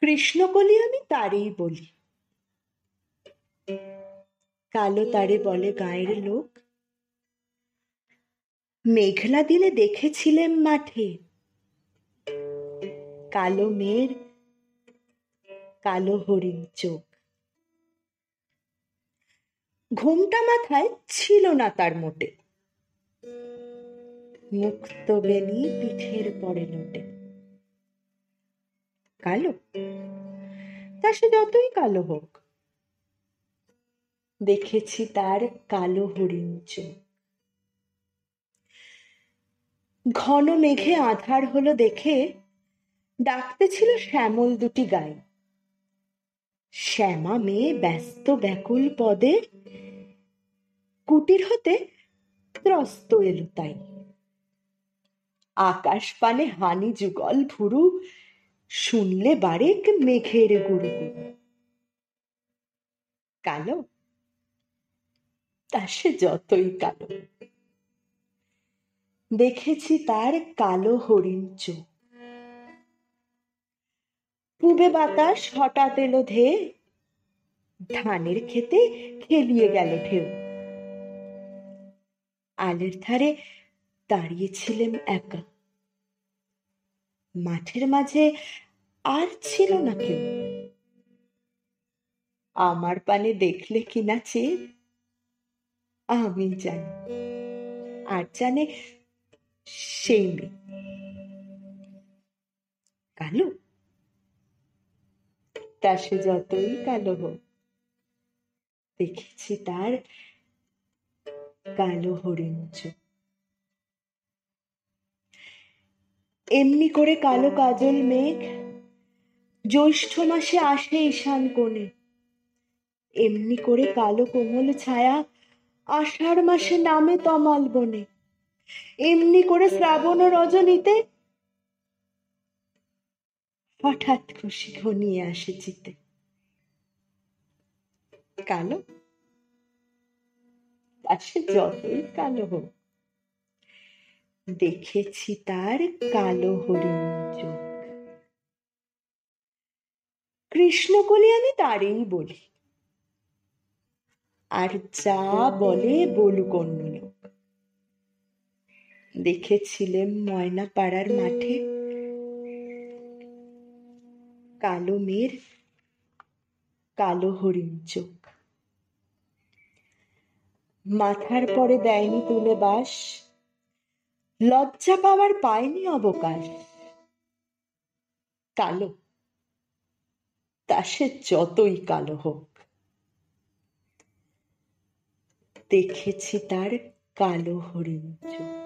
কৃষ্ণ বলি আমি তারেই বলি। কালো তারে বলে গায়ের লোক। মেঘলা দিলে দেখেছিলেন মাঠে। কালো মেয়ের কালো হরিণ চোখ। ঘোমটা মাথায় ছিল না তার মোটে। মুক্ত বেনি পিঠের পরে লোটে কালো? তা সে যতই কালো হোক। দেখেছি তার কালো হরিণ ঘন মেঘে আধার হলো দেখে ডাকতে ছিল শ্যামল দুটি গাই। শ্যামা মেয়ে ব্যস্ত ব্যাকুল পদে, কুটির হতে ত্রস্ত এলো তাই। আকাশ পানে হানি যুগল ভুরু, শুনলে বারেক মেঘের গুরু। কালো? তা সে যতই কালো। দেখেছি তার কালো হরিণ চোখ। পূবে বাতাস হঠাৎ এলো ধে ধানের খেতে খেলিয়ে গেল ঢেউ। আলের ধারে দাঁড়িয়েছিলেন একা। মাঠের মাঝে আর ছিল না কেউ। আমার পানে দেখলে কিনা চেয়ে আমি জানি। আর জানে সেই মেয়ে। কালো? তা সে যতই কালো হোক, দেখেছি তার কালো হরিণ চোখ। এমনি করে কালো কাজল মেঘ জ্যৈষ্ঠ মাসে আসে ঈশান কোণে। এমনি করে কালো কোমল ছায়া আষাঢ় মাসে নামে তমাল বনে। এমনি করে শ্রাবণ রজনীতে হঠাৎ খুশি ঘনিয়ে আসে চিতে। কালো? তা সে যতই কালো হোক। দেখেছি তার কালো হরিণ চোখ। কৃষ্ণকলি আমি তারেই বলি। আর যা বলে বলুক অন্য লোক। দেখেছিলেন ময়না পাড়ার মাঠে কালো মেয়ের কালো হরিণ চোখ। মাথার পরে দেয়নি তুলে বাস। লজ্জা পাওয়ার পায়নি অবকাশ। কালো, তা সে যতই কালো হোক। দেখেছি তার কালো হরিণ চোখ।